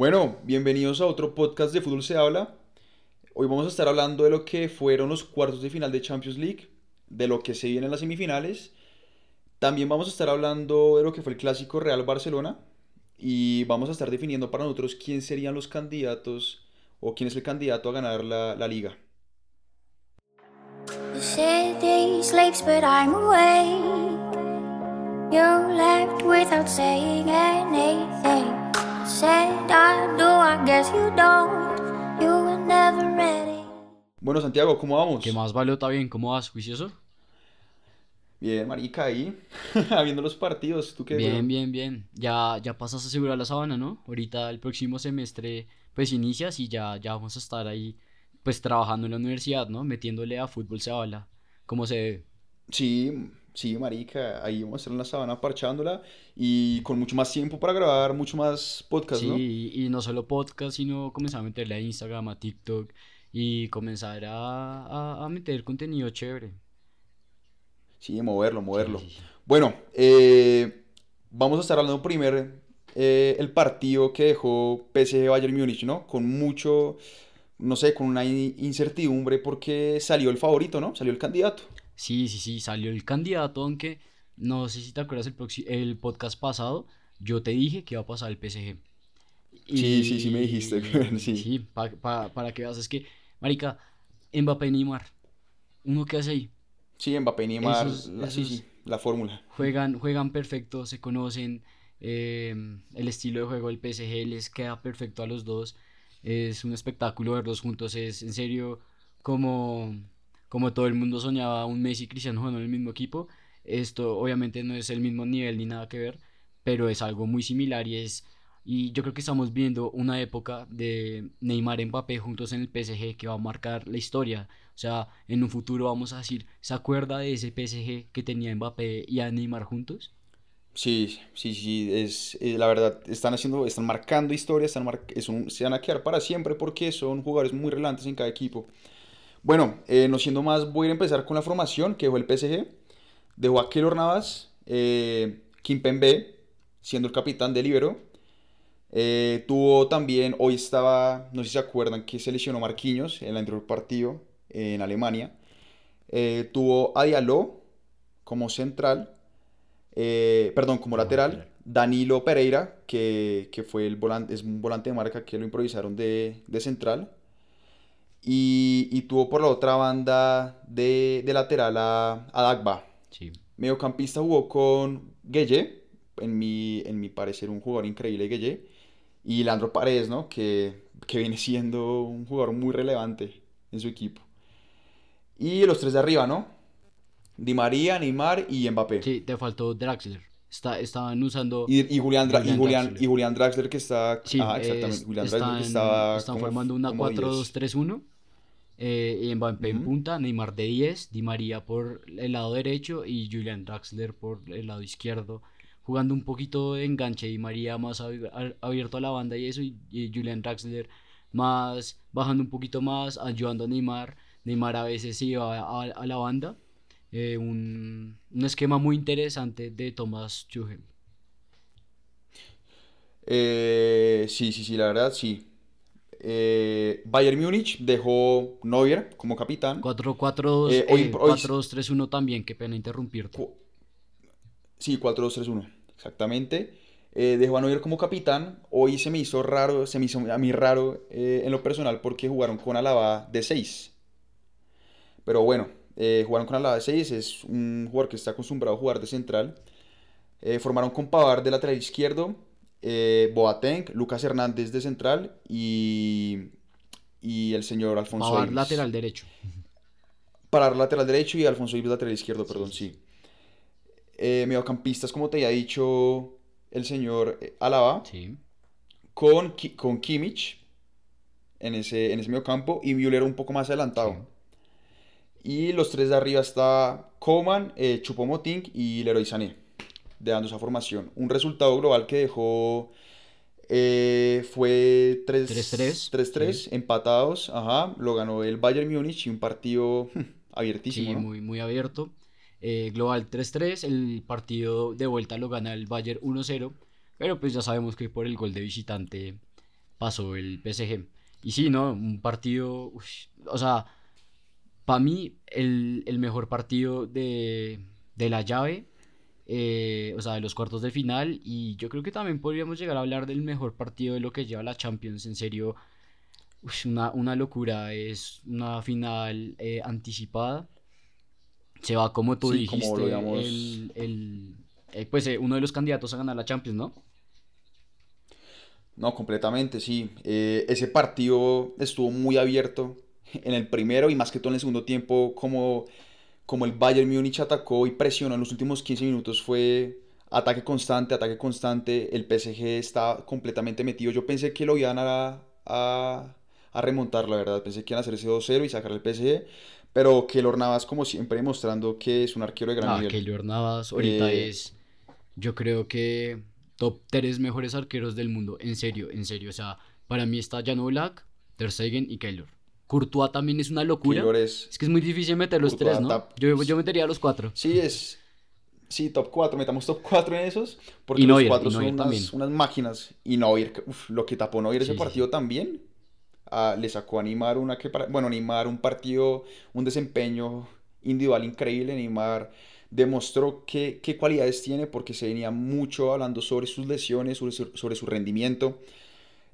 Bueno, bienvenidos a otro podcast de Fútbol Se Habla. Hoy vamos a estar hablando de lo que fueron los cuartos de final de Champions League, de lo que se viene en las semifinales. También vamos a estar hablando de lo que fue el clásico Real Barcelona y vamos a estar definiendo para nosotros quién serían los candidatos o quién es el candidato a ganar la, la liga. Said I do, I guess you don't. You were never ready. Bueno, Santiago, ¿cómo vamos? ¿Qué más, Valeo? ¿Está bien? ¿Cómo vas? ¿Juicioso? Bien, marica, ahí, viendo los partidos. ¿Tú qué? Bien, bien, bien. Ya, ya pasas a asegurar la sabana, ¿no? Ahorita el próximo semestre pues inicias y ya, ya vamos a estar ahí pues trabajando en la universidad, ¿no? Metiéndole a fútbol se habla, como se debe. Sí, sí, marica, ahí vamos a estar en la sabana parchándola y con mucho más tiempo para grabar, mucho más podcast, Sí, ¿no? y, y no solo podcast, sino comenzar a meterle a Instagram, a TikTok y comenzar a, a, a meter contenido chévere. Sí, moverlo, moverlo. Sí, sí, sí. Bueno, eh, vamos a estar hablando primero eh, el partido que dejó PSG Bayern Múnich, ¿no? Con mucho, no sé, con una in- incertidumbre porque salió el favorito, ¿no? Salió el candidato. Sí, sí, sí, salió el candidato, aunque no sé si te acuerdas el, el podcast pasado, yo te dije que iba a pasar el PSG. Sí, sí, sí me dijiste, sí. Sí, pa- pa- para que veas, es que, marica, Mbappé y Neymar, uno que hace ahí, Sí, Mbappé y Neymar, Esos- la, sí, esos- sí, la fórmula. juegan, juegan perfecto, se conocen, eh, el estilo de juego del PSG les queda perfecto a los dos, es un espectáculo verlos juntos, es en serio como, como todo el mundo soñaba un Messi y Cristiano jugando en el mismo equipo, esto obviamente no es el mismo nivel ni nada que ver, pero es algo muy similar y es y yo creo que estamos viendo una época de Neymar y Mbappé juntos en el PSG que va a marcar la historia. O sea, en un futuro vamos a decir, ¿se acuerda de ese PSG que tenía Mbappé y a Neymar juntos? Sí, sí, sí, es, eh, la verdad, están haciendo, están marcando historia, están mar- es un- se van a quedar para siempre porque son jugadores muy relevantes en cada equipo. Bueno, eh, no siendo más, voy a empezar con la formación que dejó el PSG. Dejó a Keylor Navas, eh, Kimpembe, siendo el capitán del Ibero. Eh, tuvo también, hoy estaba, no sé si se acuerdan, que se lesionó Marquinhos en el anterior partido eh, en Alemania. Tuvo a Diallo como central, perdón, como lateral. Danilo Pereira, que, que fue el volante, es un volante de marca que lo improvisaron de, de central. Y, y tuvo por la otra banda de, de lateral a, a Dagba. Sí. Mediocampista jugó con Gueye, en mi, en mi parecer un jugador increíble Gueye, y Leandro Paredes, ¿no? Que, que viene siendo un jugador muy relevante en su equipo. Y los tres de arriba, ¿no? Di María, Neymar y Mbappé. Sí, te faltó Draxler. Está, estaban usando... Y, y Julián, Dra- y, Julián Julián, Draxler. y Julián Draxler que está... Sí, Ajá, exactamente. es- Julián Draxler que están, estaba están como- formando una como 10. 4-2-3-1. Eh, y Mbappé en Ujú. punta, Neymar de 10, Di María por el lado derecho y Julian Draxler por el lado izquierdo. Jugando un poquito de enganche, Di María más abi- a- abierto a la banda y eso, y, y Julian Draxler más bajando un poquito más, ayudando a Neymar. Neymar a veces iba a, a la banda. Eh, un, un esquema muy interesante de Thomas Tuchel. Eh, sí, sí, sí, la verdad, sí. Eh, Bayern Múnich dejó Neuer como capitán. 4-4-2, Eh, hoy- eh, hoy- 4-2-3-1 también, qué pena interrumpirte. Cu- Sí, 4-2-3-1, exactamente. Eh, dejó a Neuer como capitán. Hoy se me hizo raro, se me hizo a mí raro eh, en lo personal porque jugaron con Alaba de 6. Pero bueno, eh, jugaron con Alaba de 6, es un jugador que está acostumbrado a jugar de central. Eh, formaron con Pavard de lateral izquierdo, eh, Boateng, Lucas Hernández de central y, y el señor Alfonso Davies. lateral derecho. Parar lateral derecho y Alfonso Davies lateral izquierdo, perdón, sí. Mediocampistas, como te había dicho el señor Alaba, Sí. con, con Kimmich en ese, en ese mediocampo y Müller un poco más adelantado. Y los tres de arriba está Coman, eh, Choupo-Moting y Leroy Sané, dando esa formación. Un resultado global que dejó eh, fue 3 3-3, 3-3, sí. empatados, ajá, lo ganó el Bayern Múnich y un partido abiertísimo, Sí, ¿no? muy, muy abierto. Eh, global 3-3, el partido de vuelta lo gana el Bayern 1-0, pero pues ya sabemos que por el gol de visitante pasó el PSG. Y sí, ¿no? Un partido, o sea, para mí el, mejor partido de, la llave, eh, o sea, de los cuartos de final, y yo creo que también podríamos llegar a hablar del mejor partido de lo que lleva la Champions, en serio, una, una, locura, es una final eh, anticipada. Se va, como tú dijiste, el, eh, pues uno de los candidatos a ganar la Champions, ¿no? No, completamente, sí. Ese partido estuvo muy abierto en el primero y más que todo en el segundo tiempo, como, como el Bayern Múnich atacó y presionó en los últimos 15 minutos, fue ataque constante, ataque constante. El PSG está completamente metido. Yo pensé que lo iban a, a, a remontar, la verdad. Pensé que iban a hacer ese 2-0 y sacar el PSG. Pero Keylor Navas, como siempre, demostrando que es un arquero de gran ah, nivel. Keylor Navas ahorita eh, es, yo creo que top 3 mejores arqueros del mundo, en serio, en serio. O sea, para mí está Jan Black, Ter Stegen y Keylor. Courtois también es una locura. Es... es... que es muy difícil meter los tres, ¿no? Yo, yo metería los cuatro. Sí, es. Sí, top 4, metamos top 4 en esos. Porque los cuatro son unas, unas, máquinas. Y Neuer, uf, lo que tapó Neuer ese partido también. Ah, le sacó a animar una que para, bueno, animar un partido, un desempeño individual increíble. Neymar demostró qué, qué cualidades tiene porque se venía mucho hablando sobre sus lesiones, sobre su, sobre su rendimiento,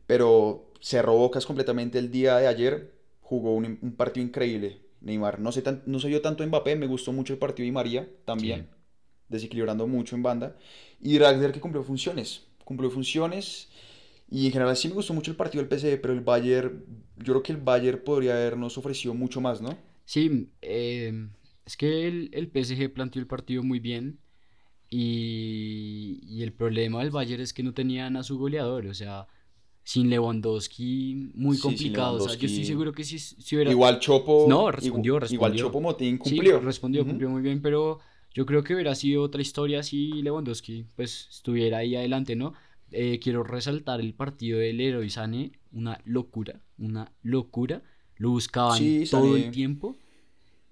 pero cerró bocas completamente el día de ayer, jugó un, un partido increíble. Neymar, no sé, tan, no sé yo tanto Mbappé, me gustó mucho el partido de María también, desequilibrando mucho en banda. Y Ragnar que cumplió funciones, cumplió funciones. Y en general sí me gustó mucho el partido del PSG, pero el Bayern, yo creo que el Bayern podría habernos ofrecido mucho más, ¿no? Sí, eh, es que el, el PSG planteó el partido muy bien y, y, el problema del Bayern es que no tenían a su goleador, o sea, sin Lewandowski muy complicado. O sea, yo estoy seguro que si, si hubiera... Igual Chopo... No, respondió, respondió. Igual Chopo Motín cumplió. Sí, respondió, cumplió muy bien, pero yo creo que hubiera sido otra historia si Lewandowski pues estuviera ahí adelante, ¿no? Eh, quiero resaltar el partido del Leroy Sane, una locura, una locura. Lo buscaban todo el tiempo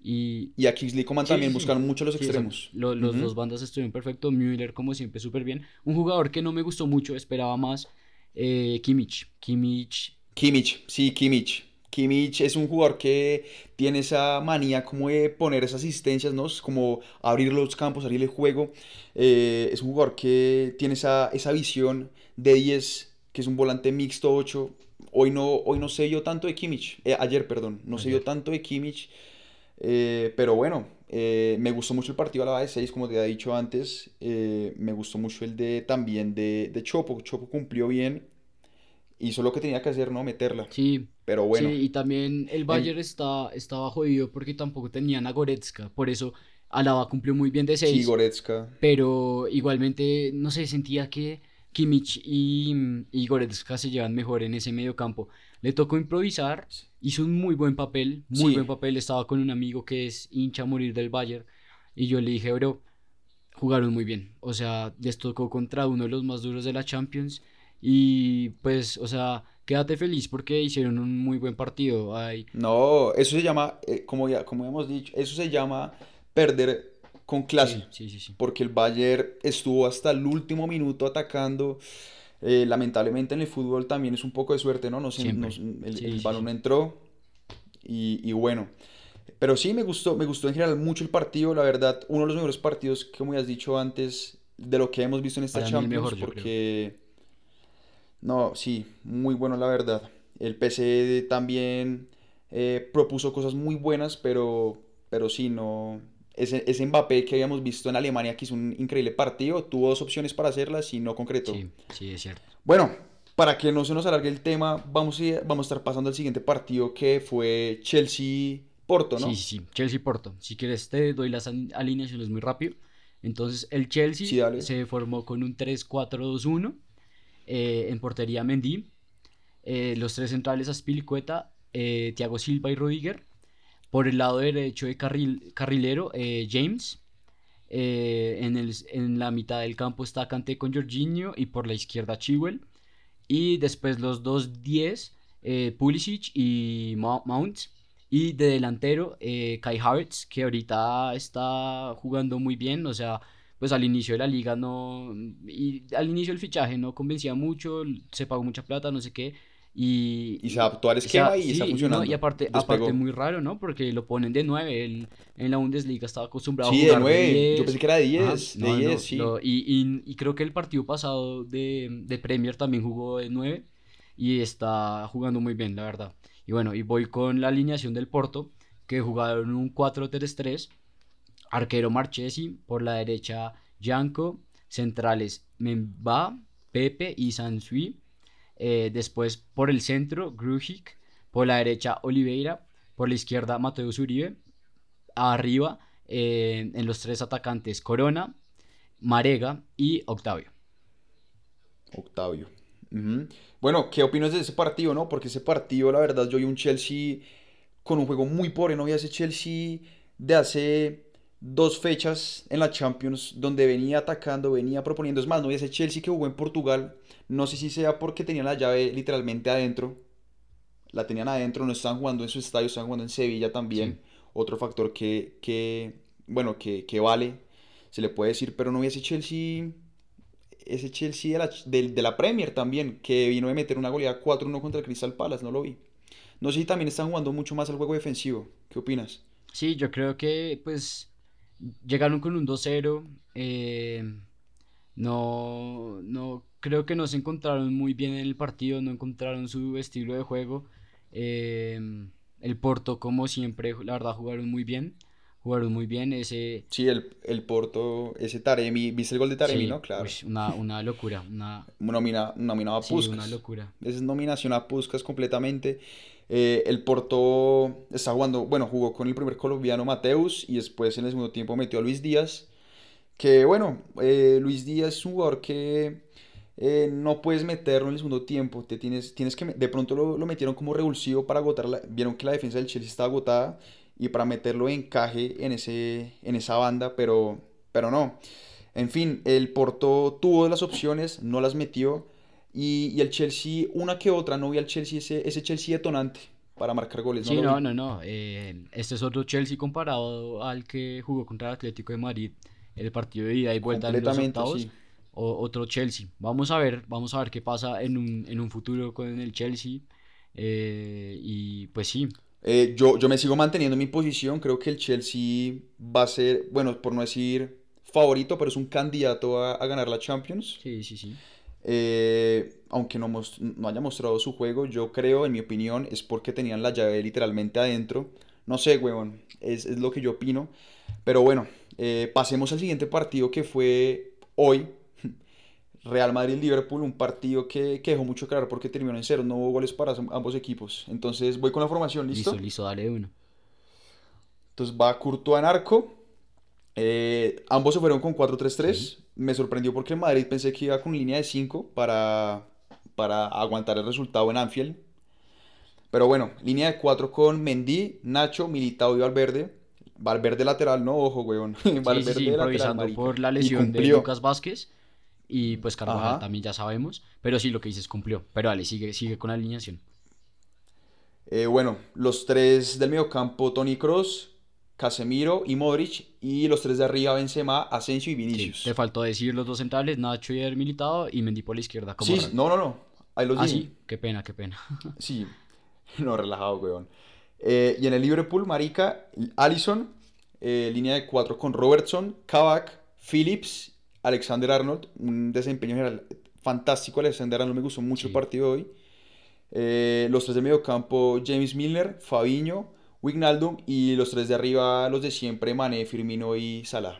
y, y a Kingsley Coman también buscaron mucho los extremos. los dos bandas estuvieron perfectos. Müller, como siempre, súper bien. Un jugador que no me gustó mucho, esperaba más. Eh, Kimmich. Kimmich. Kimmich, sí, Kimmich. Kimmich es un jugador que tiene esa manía como de poner esas asistencias, ¿no? Como abrir los campos, abrir el juego. Eh, es un jugador que tiene esa, esa visión de 10, que es un volante mixto 8. Hoy no, hoy no sé yo tanto de Kimmich. Eh, ayer, perdón. No sé yo tanto de Kimmich. Eh, pero bueno, eh, me gustó mucho el partido a la base 6, como te había dicho antes. Eh, me gustó mucho el de también de, de, Chopo. Chopo cumplió bien. Hizo lo que tenía que hacer, ¿no? Meterla. Sí. Pero bueno. Sí, y también el Bayern está, estaba jodido porque tampoco tenían a Goretzka. Por eso Alaba cumplió muy bien de 6. Sí, Goretzka. Pero igualmente, no sé, sentía que Kimmich y, y Goretzka se llevan mejor en ese medio campo. Le tocó improvisar, hizo un muy buen papel, muy buen papel. Estaba con un amigo que es hincha a morir del Bayern y yo le dije, bro, jugaron muy bien. O sea, les tocó contra uno de los más duros de la Champions y pues, o sea, quédate feliz porque hicieron un muy buen partido. Ay. No, eso se llama, eh, como ya como hemos dicho, eso se llama perder con clase. Sí, sí, sí, porque el Bayern estuvo hasta el último minuto atacando. Eh, lamentablemente en el fútbol también es un poco de suerte, ¿no? no, el, balón entró y, bueno. Pero sí me gustó, me gustó en general mucho el partido, la verdad, uno de los mejores partidos, como ya has dicho antes, de lo que hemos visto en esta Champions, porque... No, sí, muy bueno la verdad. El PC también eh, propuso cosas muy buenas, pero, pero sí, no, ese, ese, Mbappé que habíamos visto en Alemania, que hizo un increíble partido, tuvo dos opciones para hacerlas y no concretó. Sí, sí, es cierto. Bueno, para que no se nos alargue el tema, vamos a, vamos a estar pasando al siguiente partido que fue Chelsea-Porto, ¿no? Sí, sí, Chelsea-Porto. Si quieres te doy las alineaciones muy rápido. Entonces, el Chelsea se formó con un 3-4-2-1. Eh, en portería Mendy. Eh, los tres centrales Aspilicueta, eh, Thiago Silva y Rudiger. Por el lado derecho de carril, carrilero, eh, James. Eh, en, el, en, la mitad del campo está Kanté con Jorginho y por la izquierda Chiwell. Y después los dos 10, eh, Pulisic y Mount. Y de delantero, Kai Havertz, que ahorita está jugando muy bien. O sea, pues al inicio de la liga no. Y al inicio del fichaje no convencía mucho, se pagó mucha plata, no sé qué Y, Y se adaptó al o sea, esquema y está sí, funcionando. no, y aparte, Despegó. aparte muy raro, ¿no? Porque lo ponen de 9. Él en la Bundesliga estaba acostumbrado Sí, a de jugar 9. 10. Yo pensé que era de 10. Ajá, de no, no, 10, sí. lo- y, y- y creo que el partido pasado de, de Premier también jugó de 9 y está jugando muy bien, la verdad. Y bueno, y voy con la alineación del Porto, que jugaron un 4-3-3. Arquero Marchesi, por la derecha Janko, centrales Memba, Pepe y Sansui. Eh, después por el centro Grujic, por la derecha Oliveira, por la izquierda Mateus Uribe, arriba eh, en los tres atacantes Corona, Marega y Octavio. Octavio. Bueno, ¿qué opinas de ese partido, no? Porque ese partido, la verdad, yo vi un Chelsea con un juego muy pobre. No vi a ese Chelsea de hace dos fechas en la Champions, donde venía atacando, venía proponiendo. Es más, no ese Chelsea que jugó en Portugal. No sé si sea porque tenían la llave literalmente adentro. La tenían adentro, no estaban jugando en su estadio, estaban jugando en Sevilla también. Otro factor que, que bueno, que, que vale, se le puede decir, pero no ese Chelsea ese Chelsea de la, de, de la Premier también, que vino de meter una goleada 4-1 contra el Crystal Palace, no lo vi. No sé si también están jugando mucho más al juego defensivo. ¿Qué opinas? Sí, yo creo que pues llegaron con un 2-0. eh, no, no, creo que no se encontraron muy bien en el partido, no encontraron su estilo de juego. eh, el Porto, como siempre, la verdad, jugaron muy bien. Jugaron muy bien. Ese, Sí, el, el Porto, ese Taremi, ¿viste el gol de Taremi, sí, no? Claro. uy, una, una locura, una, Nomina, nominado a sí, Puskas. una locura. Esa es nominación a Puskas completamente. Eh, el Porto está jugando, bueno, jugó con el primer colombiano Mateus y después en el segundo tiempo metió a Luis Díaz. Que bueno, eh, Luis Díaz es un jugador que eh, no puedes meterlo en el segundo tiempo. Te tienes, tienes que, de pronto lo, lo metieron como revulsivo para agotar. la- vieron que la defensa del Chelsea estaba agotada y para meterlo en encaje en, ese, en esa banda, pero, pero no. En fin, el Porto tuvo las opciones, no las metió. Y, y el Chelsea, una que otra, no vi al Chelsea, ese, ese Chelsea detonante para marcar goles. Sí, lo no, no, no. eh, este es otro Chelsea comparado al que jugó contra el Atlético de Madrid. El partido de ida y vuelta en los octavos. sí. o- otro Chelsea. Vamos a ver, vamos a ver qué pasa en un, en un futuro con el Chelsea. eh, y pues sí, Eh, yo, yo me sigo manteniendo en mi posición. Creo que el Chelsea va a ser, bueno, por no decir favorito, pero es un candidato a, a ganar la Champions. sí, sí, sí. Eh, aunque no, haya mostrado su juego, yo creo, en mi opinión, es porque tenían la llave literalmente adentro. No sé, huevón, es, es lo que yo opino. Pero bueno, eh, pasemos al siguiente partido que fue hoy. Real Madrid-Liverpool, un partido que, que dejó mucho claro porque terminó en cero, no hubo goles para ambos equipos. Entonces voy con la formación, ¿listo? Listo, listo, dale uno. Entonces va Courtois en arco. Eh, ambos se fueron con 4-3-3. Sí. Me sorprendió porque el Madrid pensé que iba con línea de 5 para, para aguantar el resultado en Anfield. Pero bueno, línea de 4 con Mendy, Nacho, Militao y Valverde. Valverde lateral, no, ojo, weón. Sí, Valverde sí, lateral, improvisando por la lesión de. Lucas Vázquez. Y pues Carvajal Ajá. también ya sabemos. Pero sí, lo que dices cumplió. Pero dale, sigue, sigue con la alineación. Eh, bueno, los tres del mediocampo, Toni Kroos, Casemiro y Modric. Y los tres de arriba, Benzema, Asensio y Sí, Vinicius. te faltó decir los dos centrales, Nacho y el Militado, y Mendy por la izquierda. Como Sí, no, no, no. Ahí los Ah, dije. sí, qué pena, qué pena. Sí, no, relajado, weón. Eh, y en el Liverpool, marica, Allison, eh, línea de cuatro con Robertson, Kavak, Phillips, Alexander Arnold, un desempeño general fantástico. Alexander Arnold me gustó mucho Sí. el partido de hoy. Eh, los tres de medio campo, James Milner, Fabinho, Wijnaldum y los tres de arriba, los de siempre, Mané, Firmino y Salah.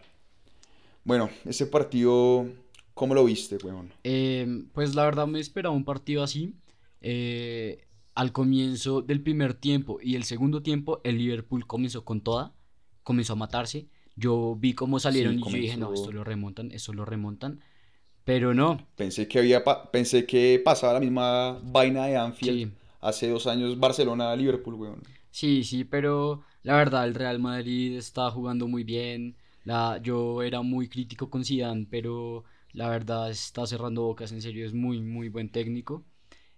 Bueno, ese partido, ¿cómo lo viste, weón? Eh, pues la verdad me esperaba un partido así. Eh, al comienzo del primer tiempo y el segundo tiempo, el Liverpool comenzó con toda, comenzó a matarse. Yo vi cómo salieron Sí, y yo dije, no, esto lo remontan, esto lo remontan. Pero no, Pensé que había pensé que pasaba la misma vaina de Anfield Sí. hace dos años Barcelona Liverpool, weón. Sí, sí, pero la verdad el Real Madrid está jugando muy bien. La, yo era muy crítico con Zidane, pero la verdad está cerrando bocas, en serio, es muy, muy buen técnico.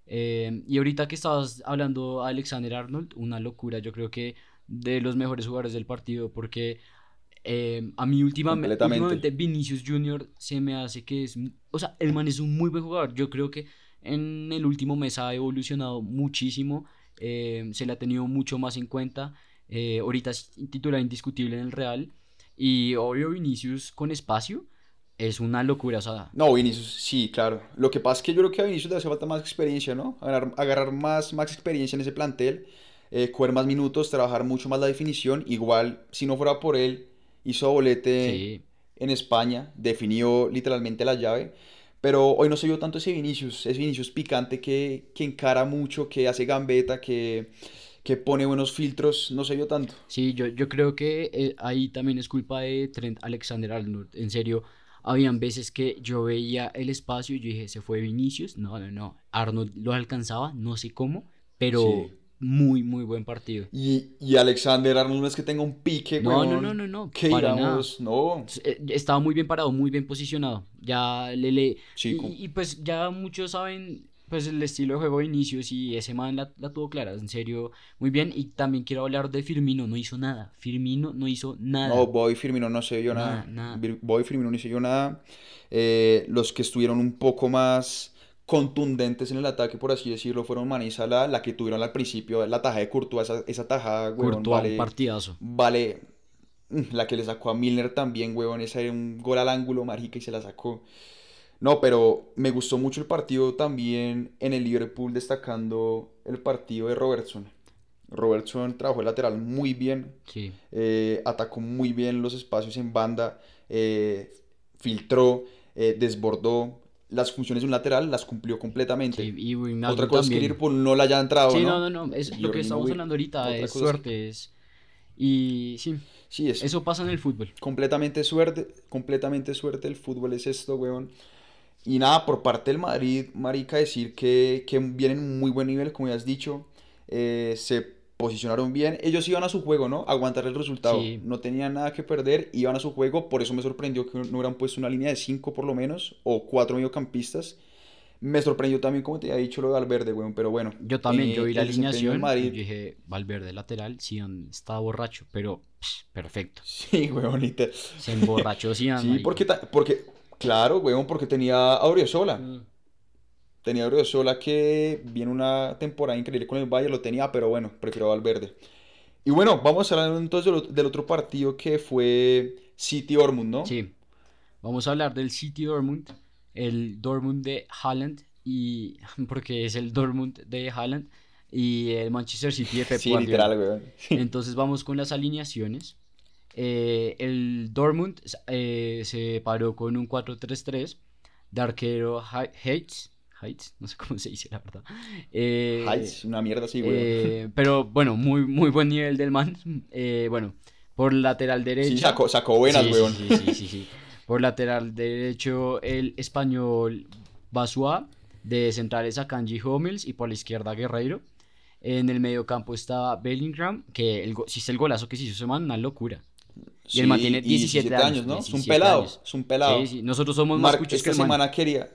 Eh, y ahorita que estabas hablando a Alexander Arnold, una locura, yo creo que de los mejores jugadores del partido, porque eh, a mí últimamente, últimamente Vinicius Junior se me hace que es, o sea, el man es un muy buen jugador, yo creo que en el último mes ha evolucionado muchísimo, eh, se le ha tenido mucho más en cuenta. eh, ahorita es titular indiscutible en el Real. Y obvio, Vinicius con espacio es una locura. O sea, No, Vinicius, sí, claro. Lo que pasa es que yo creo que a Vinicius le hace falta más experiencia, ¿no? Agarrar, agarrar más, más experiencia en ese plantel, eh, coger más minutos, trabajar mucho más la definición. Igual, si no fuera por él, hizo doblete sí, en España, definió literalmente la llave. Pero hoy no se vio tanto ese Vinicius, ese Vinicius picante que, que encara mucho, que hace gambeta, que, que pone buenos filtros, no se vio tanto. Sí, yo, yo creo que eh, ahí también es culpa de Trent Alexander-Arnold. En serio, habían veces que yo veía el espacio y yo dije, ¿se fue Vinicius? No, no, no. Arnold lo alcanzaba, no sé cómo, pero Sí. Muy, muy buen partido. Y, y Alexander Arnold no es que tenga un pique, No, no, weón, no, no, no, que para digamos, no. Eh, Estaba muy bien parado, muy bien posicionado. Ya le le Sí, y, pues ya muchos saben pues el estilo de juego de Vinicius y ese man la, la tuvo clara, en serio, muy bien. Y también quiero hablar de Firmino, no hizo nada. Firmino no hizo nada. No, Boy Firmino no se vio Nada, nada. nada. Boy Firmino no se vio nada. Eh, los que estuvieron un poco más contundentes en el ataque, por así decirlo, fueron Mané y Salah, la que tuvieron al principio, la tajada de Courtois, esa, esa Courtois, un vale, partidazo. vale, mm, la que le sacó a Milner también, huevón, esa era un gol al ángulo, marica, y se la sacó. No, pero me gustó mucho el partido también en el Liverpool, destacando el partido de Robertson. Robertson trabajó el lateral muy bien, Sí. eh, atacó muy bien los espacios en banda, eh, filtró, eh, desbordó. Las funciones de un lateral las cumplió completamente. Sí, y Wijnaldum Otra cosa es que. Liverpool no le haya entrado, Sí, ¿no? no, no, no, es lo que estamos hablando ahorita es suerte, es... Y sí, Sí, es eso pasa en el fútbol. completamente suerte, completamente suerte. El fútbol es esto, weón. Y nada, por parte del Madrid, marica, decir que, que vienen en muy buen nivel, como ya has dicho. eh, se posicionaron bien. Ellos iban a su juego, ¿no? Aguantar el resultado. Sí. No tenían nada que perder, iban a su juego. Por eso me sorprendió que no hubieran puesto una línea de cinco por lo menos, o cuatro mediocampistas. Me sorprendió también, como te había dicho, lo de Valverde, weón. Pero bueno. Yo también, eh, yo vi la alineación Madrid. yo dije, Valverde lateral, Zidane estaba borracho, pero pss, perfecto. Sí, weón. y te- Se emborrachó Zidane, Sí, porque, porque, claro, weón, porque tenía a Oriozola. Mm. Tenía a Oriozola que viene una temporada increíble con el Bayern, lo tenía, pero bueno, prefiero Valverde. Y bueno, vamos a hablar entonces del, ot- del otro partido que fue City Dortmund, ¿no? Sí, vamos a hablar del City Dortmund, el Dortmund de Haaland, y porque es el Dortmund de Haaland y el Manchester City de Pep Sí, Guardiola. literal. Entonces vamos con las alineaciones. Eh, el Dortmund eh, se paró con un 4-3-3 de arquero Heitz, no sé cómo se dice la verdad. Eh, Heights, una mierda así, weón. eh, pero bueno, muy, muy buen nivel del man. Eh, bueno, por lateral derecha. Sí, sacó, sacó buenas, Sí, sí, weón. Sí, sí, sí, sí. Por lateral derecho, el español Basua. De centrales a Kanji Hummels y por la izquierda Guerreiro. En el mediocampo estaba Bellingham, que el, si es el golazo que se hizo ese man, una locura. Y el man Sí, tiene y 17 años, ¿no? Es un 17 pelado, es un pelado. Sí, sí, Nosotros somos más cuchos esta que el man. semana quería...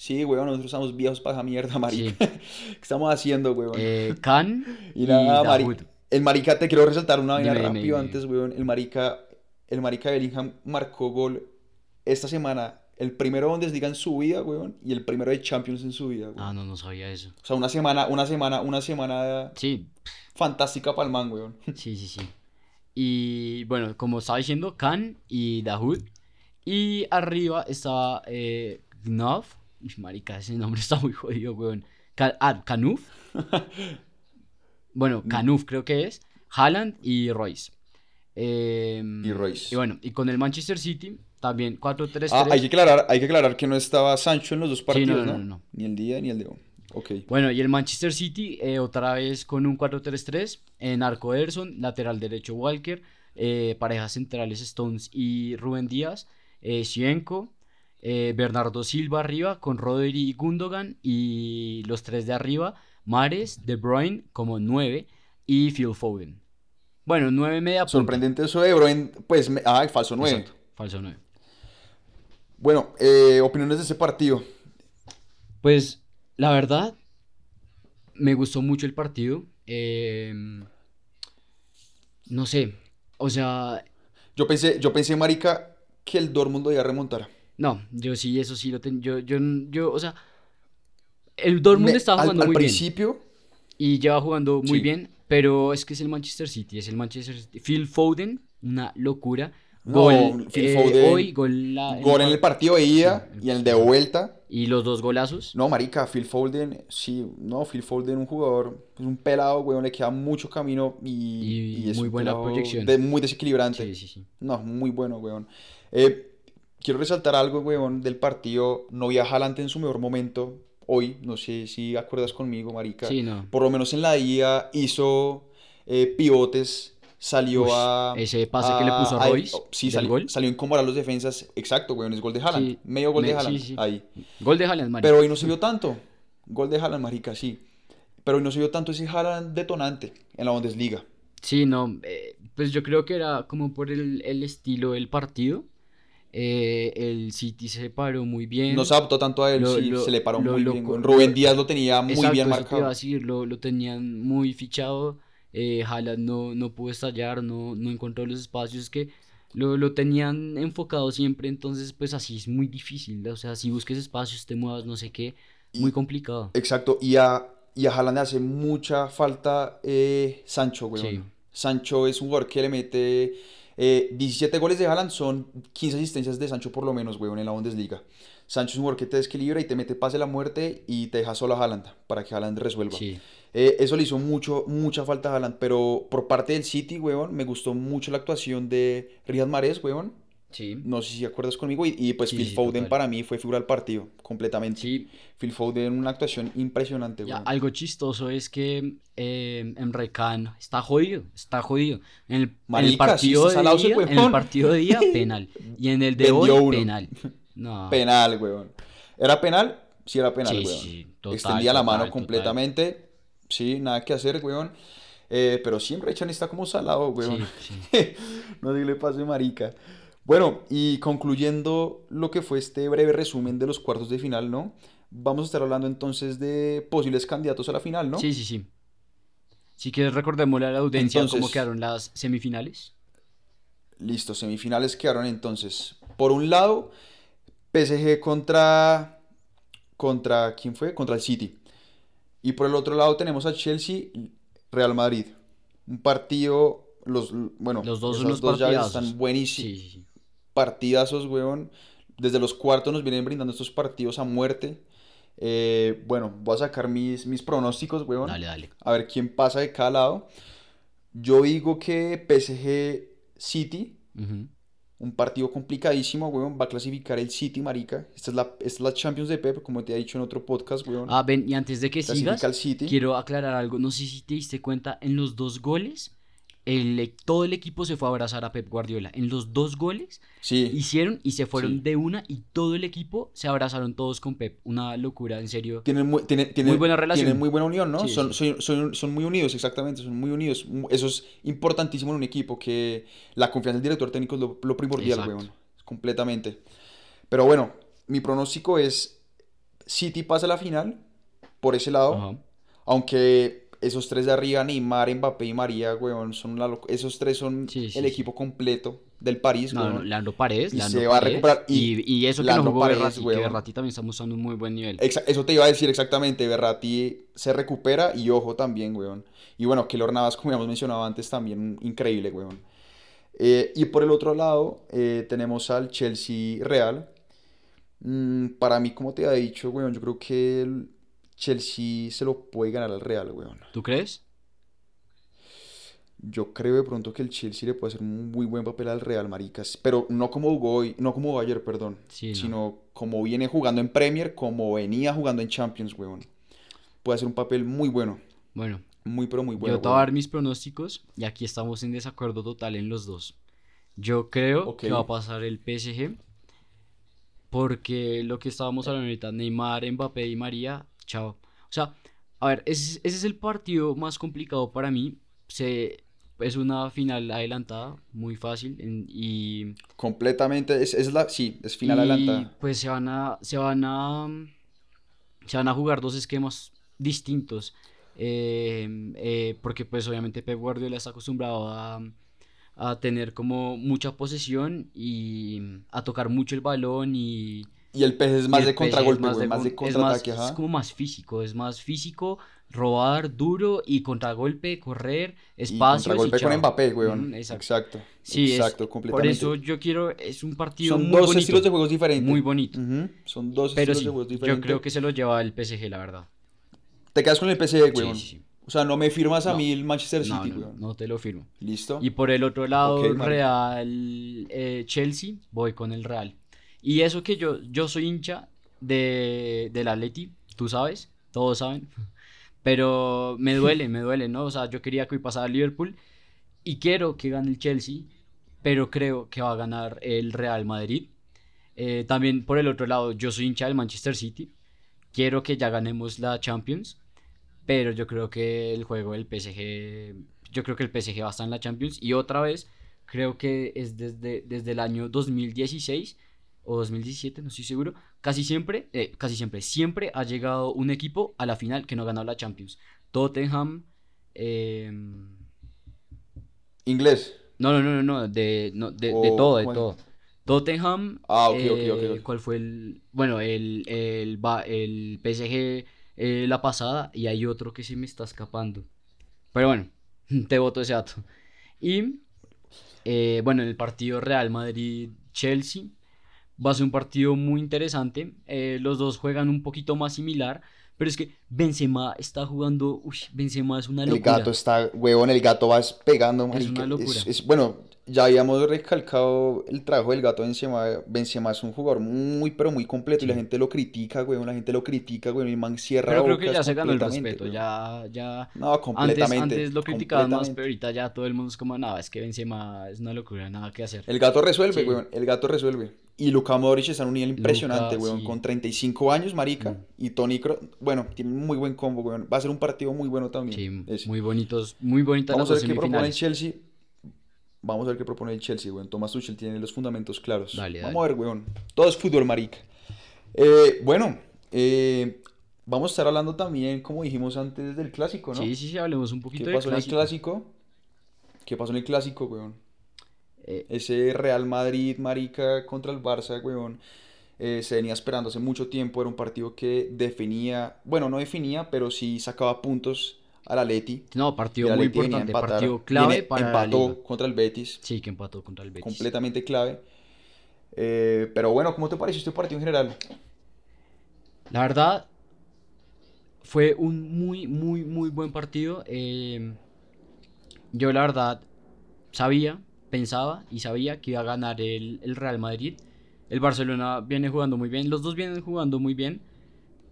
Sí, weón, nosotros estamos viejos para esa mierda, marica. ¿Qué estamos haciendo, weón? Eh, Khan Y mari- el marica, te quiero resaltar una vaina Dime, rápido dime. antes, weón. El marica, el marica Bellingham marcó gol esta semana. El primero Bundesliga en su vida, weón. Y el primero de Champions en su vida, weón. Ah, no, no sabía eso. O sea, una semana, una semana, una semana Sí, fantástica para el man, weón. Sí, sí, sí. Y bueno, como estaba diciendo, Khan y Dahoud. Y arriba estaba eh, Gnov. Uy, Marica, ese nombre está muy jodido, weón. Ah, Kanuf. Bueno, Kanuf creo que es. Haaland y Royce. Em, Y Royce. Y bueno, y con el Manchester City también 4-3-3. Ah, hay que aclarar, hay que aclarar que no estaba Sancho en los dos partidos, no, ¿no? no, no. Ni el día ni el de hoy. Ok. Bueno, y el Manchester City eh, otra vez con un 4-3-3 en arco Ederson, lateral derecho Walker, eh, parejas centrales Stones y Rubén Díaz, eh, Cienco, eh, Bernardo Silva arriba con Rodri y Gundogan y los tres de arriba, Mares, De Bruyne como 9 y Phil Foden. Bueno, 9 media punta. Sorprendente eso de Broen, pues, me- ah, falso 9. Exacto, falso 9. Bueno, eh, opiniones de ese partido. Pues la verdad, me gustó mucho el partido. eh, no sé, o sea, Yo pensé, yo pensé, marica, que el Dortmund iba a remontar. No, yo sí, eso sí lo tengo. Yo, yo, yo, o sea, el Dortmund me- estaba al, jugando al muy bien. principio, Y lleva jugando muy Sí. bien, pero es que es el Manchester City, es el Manchester City. Phil Foden, una locura. No, Gol Phil eh, Foden, hoy, gol, la- gol en el partido de ida Sí, y en el de vuelta. Y los dos golazos. No, marica, Phil Foden, sí, no, Phil Foden, un jugador, es un pelado, weón, le queda mucho camino y, Y es muy buena proyección. de- muy desequilibrante. Sí, sí, sí. No, muy bueno, weón. Eh, quiero resaltar algo, weón, del partido. No vi a Haaland en su mejor momento hoy. No sé si acuerdas conmigo, marica. Sí, no. Por lo menos en la ida hizo eh, pivotes, salió a... ese pase que le puso a Royce oh, sí, salió, gol. salió a incomodar a los defensas. Exacto, weón, es gol de Haaland. Sí, Medio gol de Haaland, sí, sí. ahí. Gol de Haaland, Mari. Pero hoy no se vio tanto. Gol de Haaland, marica, sí. Pero hoy no se vio tanto ese Haaland detonante en la Bundesliga. Sí, no, eh, pues yo creo que era como por el, el estilo del partido. Eh, el City se paró muy bien. No se adaptó tanto a él, Lo- sí, lo- se le paró lo- muy bien. Rubén Díaz lo tenía muy Exacto, bien eso te iba a marcado. decir, lo, lo tenían muy fichado. Eh, Haaland no, no pudo estallar, no, no encontró los espacios que lo, lo tenían enfocado siempre. Entonces, pues así es muy difícil. O sea, si busques espacios, te muevas, no sé qué, muy Y- complicado. Exacto, y a, y a Haaland le hace mucha falta eh, Sancho. Sí. Sancho es un jugador que le mete eh, 17 goles de Haaland, son 15 asistencias de Sancho por lo menos, weón, en la Bundesliga. Sancho es un jugador que te desequilibra y te mete pase la muerte y te deja solo a Haaland para que Haaland resuelva. Sí. Eh, eso le hizo mucho, mucha falta a Haaland, pero por parte del City, weón, me gustó mucho la actuación de Riyad Mahrez, weón. Sí. No sé si acuerdas conmigo. Y, y pues Sí, Phil sí, Foden total. para mí fue figura del partido, completamente. Sí, Phil Foden, una actuación impresionante, Ya, algo chistoso es que eh, Emre Can está jodido, está jodido. En el, en partido de día, en el huevón. partido de día, penal. Y en el de Vendió hoy, uno. penal. No. Penal, weón. ¿Era penal? Sí, era penal, weón. total, Extendía la mano completamente. Sí, nada que hacer, weón. Eh, pero siempre Chan está como salado, weón. No se le pase, marica. Bueno, y concluyendo lo que fue este breve resumen de los cuartos de final, ¿no? Vamos a estar hablando entonces de posibles candidatos a la final, ¿no? Sí, sí, sí. Si quieres recordémosle a la audiencia cómo Entonces- quedaron las semifinales. Listo, semifinales quedaron entonces. Por un lado, PSG contra. ¿Contra quién fue? Contra el City. Y por el otro lado tenemos a Chelsea, Real Madrid. Un partido. Los, bueno, Los dos unos dos llaves están buenísimos. Sí, sí, sí. Partidazos, weón. Desde los cuartos nos vienen brindando estos partidos a muerte. Eh, bueno, voy a sacar mis, mis pronósticos, weón. Dale, dale. A ver quién pasa de cada lado. Yo digo que PSG City. Un partido complicadísimo, weón. Va a clasificar el City, marica. Esta es la, esta es la Champions de Pep, como te he dicho en otro podcast, weón. Ah, ven, y antes de que Clasifica sigas, City. quiero aclarar algo. No sé si te diste cuenta, en los dos goles, el, e- todo el equipo se fue a abrazar a Pep Guardiola. En los dos goles Sí, hicieron y se fueron Sí. de una y todo el equipo se abrazaron todos con Pep. Una locura, en serio. tienen muy, tienen, tienen- Muy buena relación. tienen muy buena unión, ¿no? Sí, son, son, son, son muy unidos, exactamente. Son muy unidos. Eso es importantísimo en un equipo, que la confianza del director técnico es lo, lo primordial, weón. Completamente. Pero bueno, mi pronóstico es City pasa a la final, por ese lado. Ajá. Aunque esos tres de arriba, Neymar, Mbappé y María, weón, son la loc- esos tres son Sí, sí, el equipo completo del París, No, weón. Leandro Paredes, Y Leandro se va a recuperar, y Y, y eso que Leandro no jugó Paredes, Berratti, que. Berratti también está mostrando un muy buen nivel. Exa- eso te iba a decir exactamente, Berratti se recupera y ojo también, weón. Y bueno, Keylor Navas, como ya hemos mencionado antes, también increíble, weón. Eh, y por el otro lado, eh, tenemos al Chelsea Real. Mm, para mí, como te había dicho, weón, yo creo que el Chelsea se lo puede ganar al Real, weón. ¿Tú crees? Yo creo de pronto que el Chelsea le puede hacer un muy buen papel al Real, maricas. Pero no como jugó hoy, no como jugó ayer, perdón. Sí, no. Sino como viene jugando en Premier, como venía jugando en Champions, weón. Puede hacer un papel muy bueno. Bueno, Muy, pero muy bueno. yo te voy a dar mis pronósticos y aquí estamos en desacuerdo total en los dos. Yo creo que va a pasar el PSG porque lo que estábamos hablando ahorita, Neymar, Mbappé y María, chao. O sea, a ver, ese, ese es el partido más complicado para mí. Se, es una final adelantada, muy fácil en- y Completamente. Es, es la, sí, es final y, adelantada. Pues se van a, se van a, se van a jugar dos esquemas distintos. eh, eh, porque pues obviamente Pep Guardiola está acostumbrado a, a tener como mucha posesión y a tocar mucho el balón y Y el PSG es más de contragolpe, es güey, más de con- es más- contraataque, es como más físico, es más físico, robar duro y contragolpe, correr, Y espacios contragolpe y con chao. Mbappé, weón. Ujú, exacto. Exacto. Sí, es- exacto, por completamente. eso yo quiero, es un partido Son muy dos bonito, estilos de juegos diferentes. muy bonito. Son dos Pero estilos sí, de juegos yo diferentes. creo que se lo lleva el PSG, la verdad. Te quedas con el PSG, weón. sí, sí. O sea, no me firmas a No. mí el Manchester No, City, no, weón. no te lo firmo. ¿Listo? Y por el otro lado. Real eh, Chelsea, voy con el Real. Y eso que yo, yo soy hincha de, del Atleti, tú sabes, todos saben. Pero me duele, me duele, ¿no? O sea, yo quería que hoy pasara Liverpool y quiero que gane el Chelsea, pero creo que va a ganar el Real Madrid. Eh, también por el otro lado, yo soy hincha del Manchester City. Quiero que ya ganemos la Champions, pero yo creo que el juego del PSG, yo creo que el PSG va a estar en la Champions y otra vez creo que es desde, desde el año 2016 o 2017, no estoy seguro, casi siempre, eh, casi siempre, siempre ha llegado un equipo a la final que no ha ganado la Champions. Tottenham, eh, Inglés. no, no, no, no, no, de, no, de, de O, todo, de todo. Tottenham, Ah, ok, ok, eh, ok, ok. ¿cuál fue el? Bueno, el, el, el PSG eh, la pasada y hay otro que se me está escapando. Pero bueno, te voto ese dato. Y eh, bueno, en el partido Real Madrid-Chelsea va a ser un partido muy interesante. Eh, los dos juegan un poquito más similar, pero es que Benzema está jugando, uy, Benzema es una El locura. gato está, huevón, el gato va pegando, marica. una locura. es- bueno, ya habíamos recalcado el trabajo del gato Benzema. Benzema es un jugador muy, pero muy completo y la Sí. gente lo critica, huevón, la gente lo critica, huevón, y el man cierra Pero creo que ya se ganó el respeto, huevón. ya, ya... No, Antes, completamente. antes lo criticaban más, pero ahorita ya todo el mundo es como, nada, es que Benzema es una locura, nada que hacer. El gato resuelve, Sí. weón. El gato resuelve. Y Luka Modric está en un nivel impresionante, Luka, weón. sí. Con 35 años, marica. Mm. Y Tony Kroos, bueno, tiene un muy buen combo, weón. Va a ser un partido muy bueno también. Sí, muy bonitos, muy bonitas Vamos a ver qué propone el. Chelsea. Vamos a ver qué propone el Chelsea, weón. Thomas Tuchel tiene los fundamentos claros. Dale, Vamos dale. a ver, weón. Todo es fútbol, marica. Eh, bueno, eh, vamos a estar hablando también, como dijimos antes, del clásico, ¿no? Sí, sí, sí, hablemos un ¿Qué poquito del pasó en el clásico? ¿Qué pasó en el clásico, weón? Eh, Ese Real Madrid, marica, contra el Barça, weón, eh, se venía esperando hace mucho tiempo. Era un partido que definía, bueno, no definía, pero sí sacaba puntos al Atleti. no, partido muy importante, partido clave Viene- para la empató contra el Betis, Sí, que empató contra el Betis. completamente clave. Eh, pero bueno, ¿cómo te pareció este partido en general? La verdad, fue un muy, muy, muy buen partido. Eh, yo la verdad sabía, pensaba y sabía que iba a ganar el, el Real Madrid. El Barcelona viene jugando muy bien, los dos vienen jugando muy bien,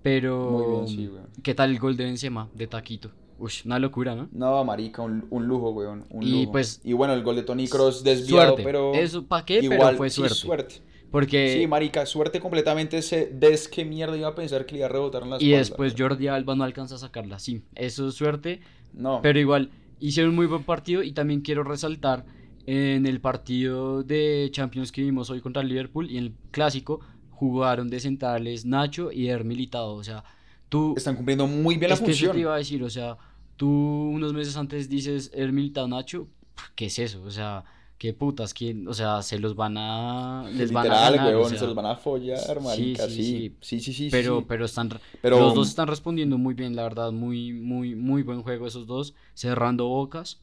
pero Muy bien, sí, weón. ¿qué tal el gol de Benzema, de Taquito? Uy, una locura, ¿no? No, marica, un, un lujo, weón, un Y, lujo. pues, y bueno, el gol de Toni Kroos desviado, Suerte. pero Eso, ¿para qué? igual, pero fue sí, suerte. suerte. Porque Sí, marica, suerte completamente. Ese des que mierda iba a pensar que le iba a rebotar en la y espalda, después. Jordi Alba no alcanza a sacarla. Sí, eso es suerte. No, Pero igual, hicieron un muy buen partido y también quiero resaltar en el partido de Champions que vimos hoy contra el Liverpool y en el clásico jugaron de centrales Nacho y Er Militado. O sea, tú... están cumpliendo muy bien la es que eso función. te iba a decir, o sea, tú unos meses antes dices Er Militado Nacho, ¿qué es eso? O sea, qué putas, ¿quién? O sea, se los van a... Les van a ganar, o weón, sea, se los van a follar, marica, sí, sí. sí, Sí, sí, sí, pero, pero están, Pero- los dos están respondiendo muy bien, la verdad, muy, muy, muy buen juego esos dos, cerrando bocas.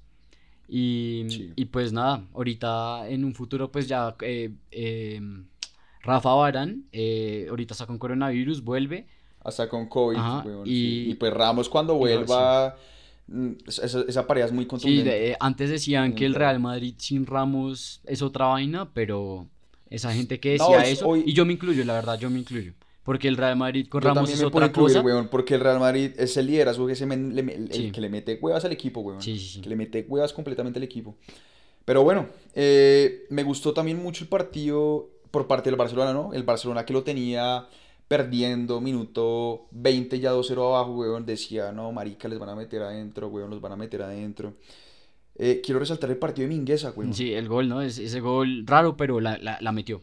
Y, Sí. y pues nada, ahorita en un futuro pues ya eh, eh, Rafa Barán, eh, ahorita está con coronavirus, vuelve. Hasta con COVID, Ajá, weón, y- sí. Y pues Ramos cuando vuelva, mm, esa, esa pareja es muy Sí, contundente. de- antes decían que el. Real Madrid sin Ramos es otra vaina, pero esa gente que No, decía es- eso, hoy- y yo me incluyo, la verdad, yo me incluyo. Porque el Real Madrid con Yo Ramos también es puedo otra incluir, cosa. weón, porque el Real Madrid es el liderazgo que se le- el, Sí. que le mete huevas al equipo, weón. Sí, sí, sí. Que le mete huevas completamente al equipo. Pero bueno, eh, me gustó también mucho el partido por parte del Barcelona, ¿no? El Barcelona que lo tenía perdiendo minuto 20 ya 2-0 abajo, weón, decía, no, marica, les van a meter adentro, weón, los van a meter adentro. Eh, quiero resaltar el partido de Mingueza, weón. Sí, el gol, ¿no? Es, ese gol raro, pero la, la, la metió.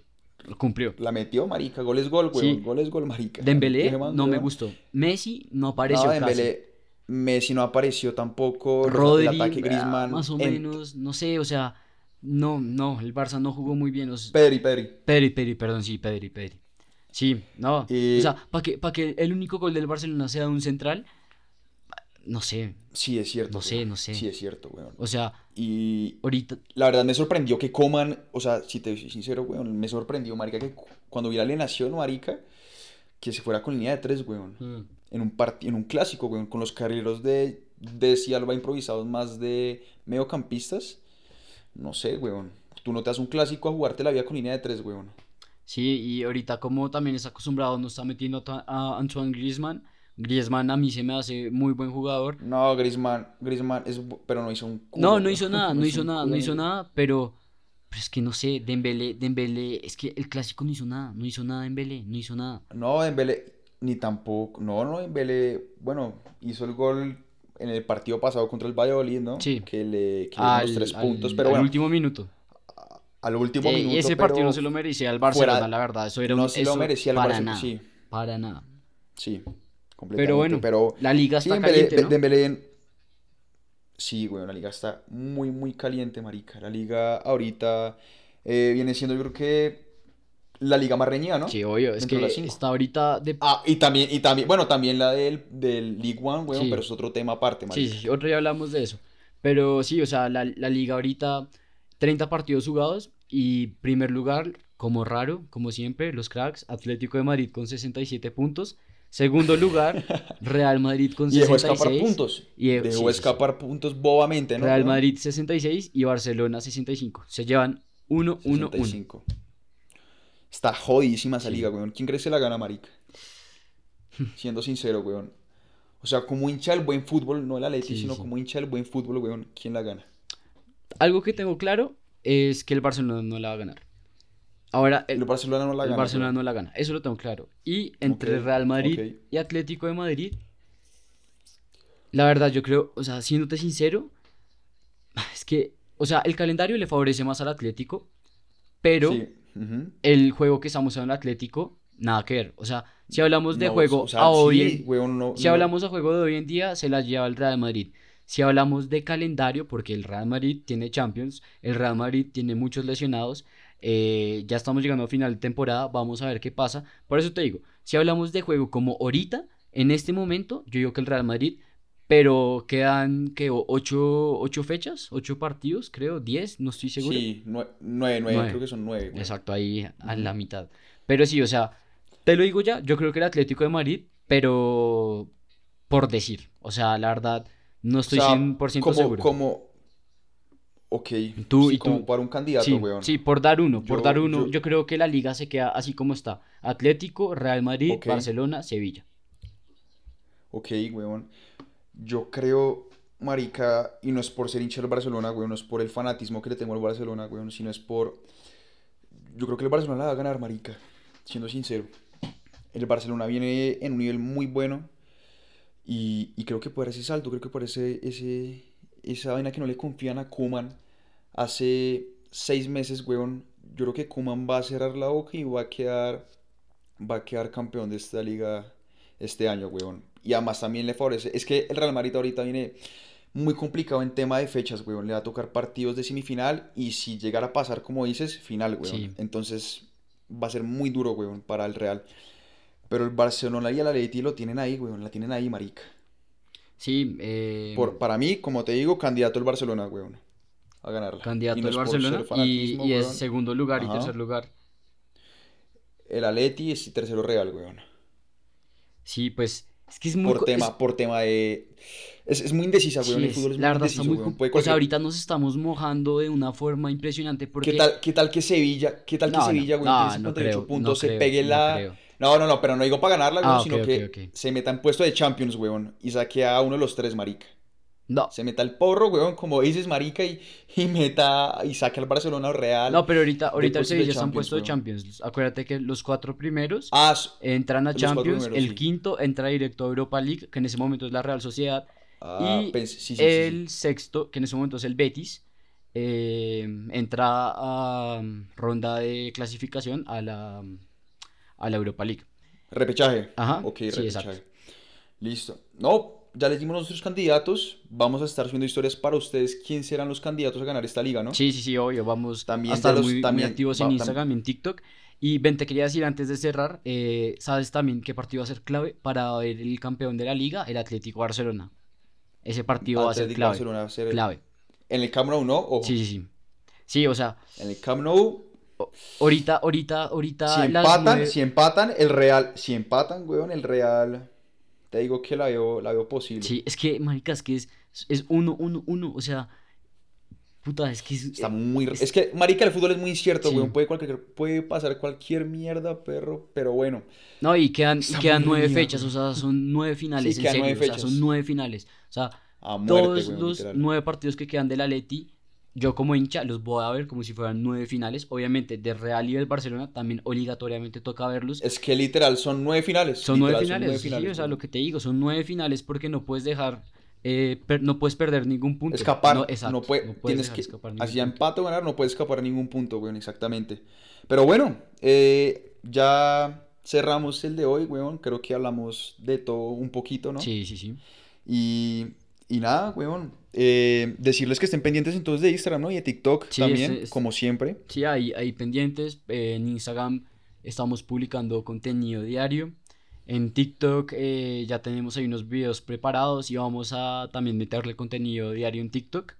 Cumplió. La metió, marica, gol es gol, weón, Sí. gol es gol, marica. Dembélé man, no me gustó. Messi no apareció No, casi. Dembélé, Messi no apareció tampoco. los- Rodri, el ataque ah, Griezmann. más o en- menos, no sé, o sea, no, no, el Barça no jugó muy bien. sea, Pedri, Pedri. Pedri, Pedri, perdón, sí, Pedri, Pedri. Sí, no. Eh, o sea, para que, pa' que el único gol del Barcelona sea de un central, no sé. Sí, es cierto. No sé, no sé. Sí, es cierto, weón. O sea, Y ahorita. la verdad me sorprendió que coman, o sea, si te soy sincero, weón, me sorprendió, marica, que cu- cuando vi la alineación, marica, que se fuera con línea de tres, weón. mm, En un parti- en un clásico, weón, con los carrileros de, de Cialba improvisados más de mediocampistas. No sé, weón. Tú no te das un clásico a jugarte la vida con línea de tres, weón. Sí, y ahorita como también está acostumbrado, no está metiendo a Antoine Griezmann. Griezmann a mí se me hace muy buen jugador. No, Griezmann, Griezmann, es, pero no hizo un culo, No, no hizo nada, no hizo nada, no hizo nada, pero, pero es que no sé, Dembélé, Dembélé, es que el clásico no hizo nada, no hizo nada Dembélé, no hizo nada. No, Dembélé, ni tampoco. No, no, Dembélé, bueno, hizo el gol en el partido pasado contra el Valladolid, ¿no? Sí. Que le que los Al, tres puntos, al- pero al bueno, último minuto. al último Eh, minuto, ese partido no se lo merecía al Barcelona, fuera- la verdad, eso era no un, se lo eso merecía el para Barcelona, nada, sí. para nada. Sí, Pero completamente, bueno, pero la liga sí, está Dembélé, caliente, De- ¿no? Dembélé- sí, güey, la liga está muy, muy caliente, marica. La liga ahorita eh, viene siendo, yo creo que la liga más reñida, ¿no? Sí, obvio, es Dentro que está ahorita de... Ah, y también, y también, bueno, también la del, del League One, weón, Sí. pero es otro tema aparte, Sí, marica. sí, sí, otro día hablamos de eso. Pero sí, o sea, la, la liga ahorita, 30 partidos jugados y primer lugar, como raro, como siempre, los cracks, Atlético de Madrid con 67 puntos. Segundo lugar, Real Madrid con Y dejó 66. escapar puntos. y Dejó sí, sí, sí. escapar puntos bobamente, ¿no? Real? Madrid 66 y Barcelona 65. Se llevan 1-1-1. 65. Está jodísima esa liga, weón. ¿Quién crees que la gana, marica? Siendo sincero, weón. O sea, como hincha del buen fútbol, no el Atleti, Sí, sino como hincha del buen fútbol, weón, ¿quién la gana? Algo que tengo claro es que el Barcelona no la va a ganar. Ahora, el, El Barcelona no la el gana. Barcelona no la gana. Eso lo tengo claro. Y entre Real Madrid y Atlético de Madrid, la verdad, yo creo, o sea, siéndote sincero, es que, o sea, el calendario le favorece más al Atlético, pero Sí, el juego que estamos en el Atlético, nada que ver. O sea, si hablamos de No, juego o sea, a hoy sí, en- weón, no- si no- hablamos de juego de hoy en día, se la lleva el Real Madrid. Si hablamos de calendario, porque el Real Madrid tiene Champions, el Real Madrid tiene muchos lesionados, eh, ya estamos llegando a final de temporada, vamos a ver qué pasa. Por eso te digo, si hablamos de juego como ahorita, en este momento, yo digo que el Real Madrid, pero quedan, ¿qué? O- ¿Ocho, ocho fechas? ¿Ocho partidos? Creo, diez, no estoy seguro. Sí, nue- nueve, nueve, Nueve. creo que son nueve. Exacto, ahí a la mitad. Pero sí, o sea, te lo digo ya, yo creo que el Atlético de Madrid, pero por decir, o sea, la verdad, no estoy O sea, 100% como, seguro. Como... Ok, Tú sí, y como tú. para un candidato, Sí, weón. sí, por dar uno, por Yo- dar uno, yo- yo creo que la liga se queda así como está. Atlético, Real Madrid. Barcelona, Sevilla. Ok, weón. Yo creo, marica, y no es por ser hincha del Barcelona, weón, no es por el fanatismo que le tengo al Barcelona, weón, sino es por... Yo creo que el Barcelona la va a ganar, marica, siendo sincero. El Barcelona viene en un nivel muy bueno y, y creo que por ese salto, creo que por ese, ese, esa vaina que no le confían a Koeman hace seis meses, weón, yo creo que Koeman va a cerrar la boca y va a quedar, va a quedar campeón de esta liga este año, weón. Y además también le favorece. Es que el Real Madrid ahorita viene muy complicado en tema de fechas, weón. Le va a tocar partidos de semifinal y si llegara a pasar, como dices, final, weón. Sí. Entonces va a ser muy duro, weón, para el Real. Pero el Barcelona y el Atleti lo tienen ahí, weón. La tienen ahí, marica. Sí, eh, Por, para mí, como te digo, candidato el Barcelona, weón. A ganarla. candidato Y no por Barcelona y, es weón. segundo lugar y tercer lugar. El Atleti es tercero Real, weón. Sí, pues es que es muy... Por tema, es- por tema de... Es, es muy indecisa, weón. sí, El fútbol es la muy verdad está indeciso, muy... weón. Puede O sea, ahorita nos estamos mojando de una forma impresionante porque... ¿Qué tal, qué tal que Sevilla, qué tal que No, Sevilla, güey, no, tiene no 58 creo, puntos, no se creo, pegue no la... creo. No, no, no, pero no digo para ganarla, güey, Ah, sino que se meta en puesto de Champions, weón, y saque a uno de los tres, marica. No, Se meta el porro, weón, como dices, marica, y, y meta, y saque al Barcelona Real. no, pero ahorita, ahorita el Sevilla está en puesto de. Champions. Acuérdate que los cuatro primeros Ah, entran a Champions, primeros, el sí. quinto entra directo a Europa League, que en ese momento es la Real Sociedad, ah, y sí, sí, el sexto, que en ese momento es el Betis, eh, entra a um, ronda de clasificación a la, um, a la Europa League. Repechaje. Ajá, Ok, sí, repechaje. exacto. Listo. No, ya les dimos nuestros candidatos. Vamos a estar subiendo historias para ustedes. ¿Quién serán los candidatos a ganar esta liga, no? Sí, sí, sí, obvio, vamos También a estar muy, muy también- activos va- en Instagram y en TikTok. Y Ben, te quería decir antes de cerrar, eh, ¿sabes también qué partido va a ser clave para ver el campeón de la liga, el Atlético Barcelona? Ese partido va a ser clave. Barcelona va a ser el- Clave. En el Camp Nou, ¿no? Ojo. Sí, sí, sí. Sí, o sea, En el Camp Nou, ahorita, ahorita, ahorita. si empatan, si empatan, el Real, si empatan, weón, el Real, te digo que la veo, la veo posible. Sí, es que, marica, es que es, es uno, uno, uno. O sea, puta, es que es, Está muy... Es que, marica, el fútbol es muy incierto, Sí. weón. Puede, cualquier, puede pasar cualquier mierda, perro. Pero bueno. No, y quedan, y quedan nueve fechas, o sea, son nueve finales, Sí, en serio, nueve o sea, son nueve finales. O sea, muerte, todos los literal. nueve partidos que quedan del Atleti, yo como hincha los voy a ver como si fueran nueve finales. Obviamente, del Real y del Barcelona también obligatoriamente toca verlos. Es que literal son nueve finales. Son nueve literal, finales, sí, o sea, lo que te digo, son nueve finales porque no puedes dejar, eh, no puedes perder ningún punto. Escapar. No, No, exacto, puede, no puedes tienes que, escapar así ya empate o ganar, no puedes escapar ningún punto, weón, exactamente. Pero bueno, eh, ya cerramos el de hoy, weón. Creo que hablamos de todo un poquito, ¿no? Sí, sí, sí. Y, y nada, weón. eh, decirles que estén pendientes entonces de Instagram, ¿no? Y de TikTok Sí, también, este es- como siempre. Sí, hay, hay pendientes. eh, en Instagram estamos publicando contenido diario. En TikTok eh, ya tenemos ahí unos videos preparados y vamos a también meterle contenido diario en TikTok.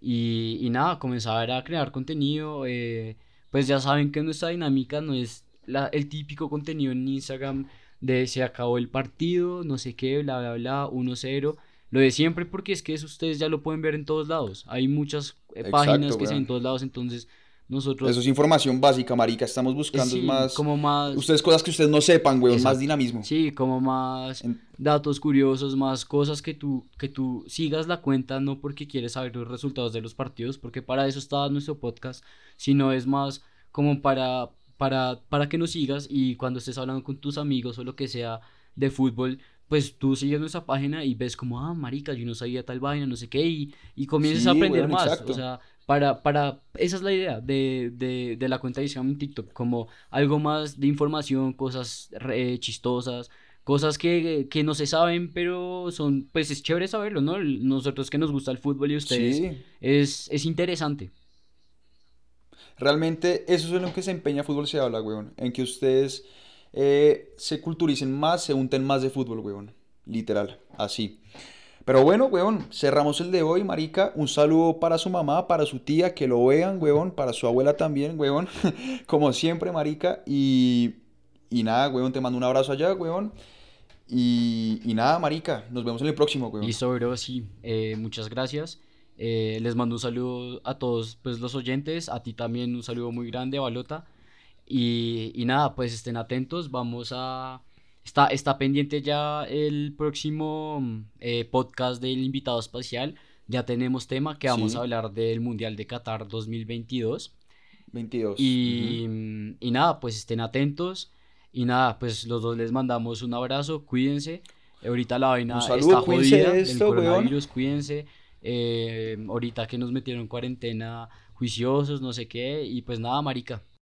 Y, y nada, comenzar a crear contenido. eh, pues ya saben que nuestra dinámica no es la, el típico contenido en Instagram de se acabó el partido, no sé qué, bla, bla, bla, 1-0. Lo de siempre porque es que eso ustedes ya lo pueden ver en todos lados. Hay muchas eh, Exacto, páginas que se en todos lados, entonces nosotros... Eso es información básica, marica. Estamos buscando sí, más... como más... Ustedes cosas que ustedes no sepan, weón. Más Exacto. dinamismo. Sí, como más En- datos curiosos, más cosas que tú, que tú sigas la cuenta, no porque quieres saber los resultados de los partidos, porque para eso está nuestro podcast, sino es más como para, para, para que nos sigas y cuando estés hablando con tus amigos o lo que sea de fútbol, pues tú sigues nuestra página y ves como, ah, marica, yo no sabía tal vaina, no sé qué, y, y comienzas a aprender más, exacto. o sea, para, para, esa es la idea de, de, de la cuenta de Instagram en TikTok, como algo más de información, cosas re- chistosas, cosas que, que no se saben, pero son, pues es chévere saberlo, ¿no? Nosotros que nos gusta el fútbol y ustedes, Sí. es, es interesante. Realmente eso es en lo que se empeña Fútbol Se Habla, weón. En que ustedes eh, se culturicen más, se unten más de fútbol, weón. Literal, así. Pero bueno, weón, cerramos el de hoy, marica. Un saludo para su mamá, para su tía, que lo vean, weón. Para su abuela también, weón. Como siempre, marica. Y, y nada, weón, te mando un abrazo allá, weón. Y, y nada, marica, nos vemos en el próximo, weón. Listo, bro, sí, eh, muchas gracias. Eh, les mando un saludo a todos pues, los oyentes, a ti también un saludo muy grande, Balota. Y, y nada, pues estén atentos, vamos a... Está, está pendiente ya el próximo mm, eh, podcast del invitado espacial. Ya tenemos tema que vamos Sí. a hablar del Mundial de Qatar 2022. 22. Y, mm, y nada, pues estén atentos. Y nada, pues los dos les mandamos un abrazo, cuídense. Ahorita la vaina saludo, está jodida, el esto, weón. coronavirus, cuídense. Eh, ahorita que nos metieron en cuarentena juiciosos, no sé qué. Y pues nada, marica,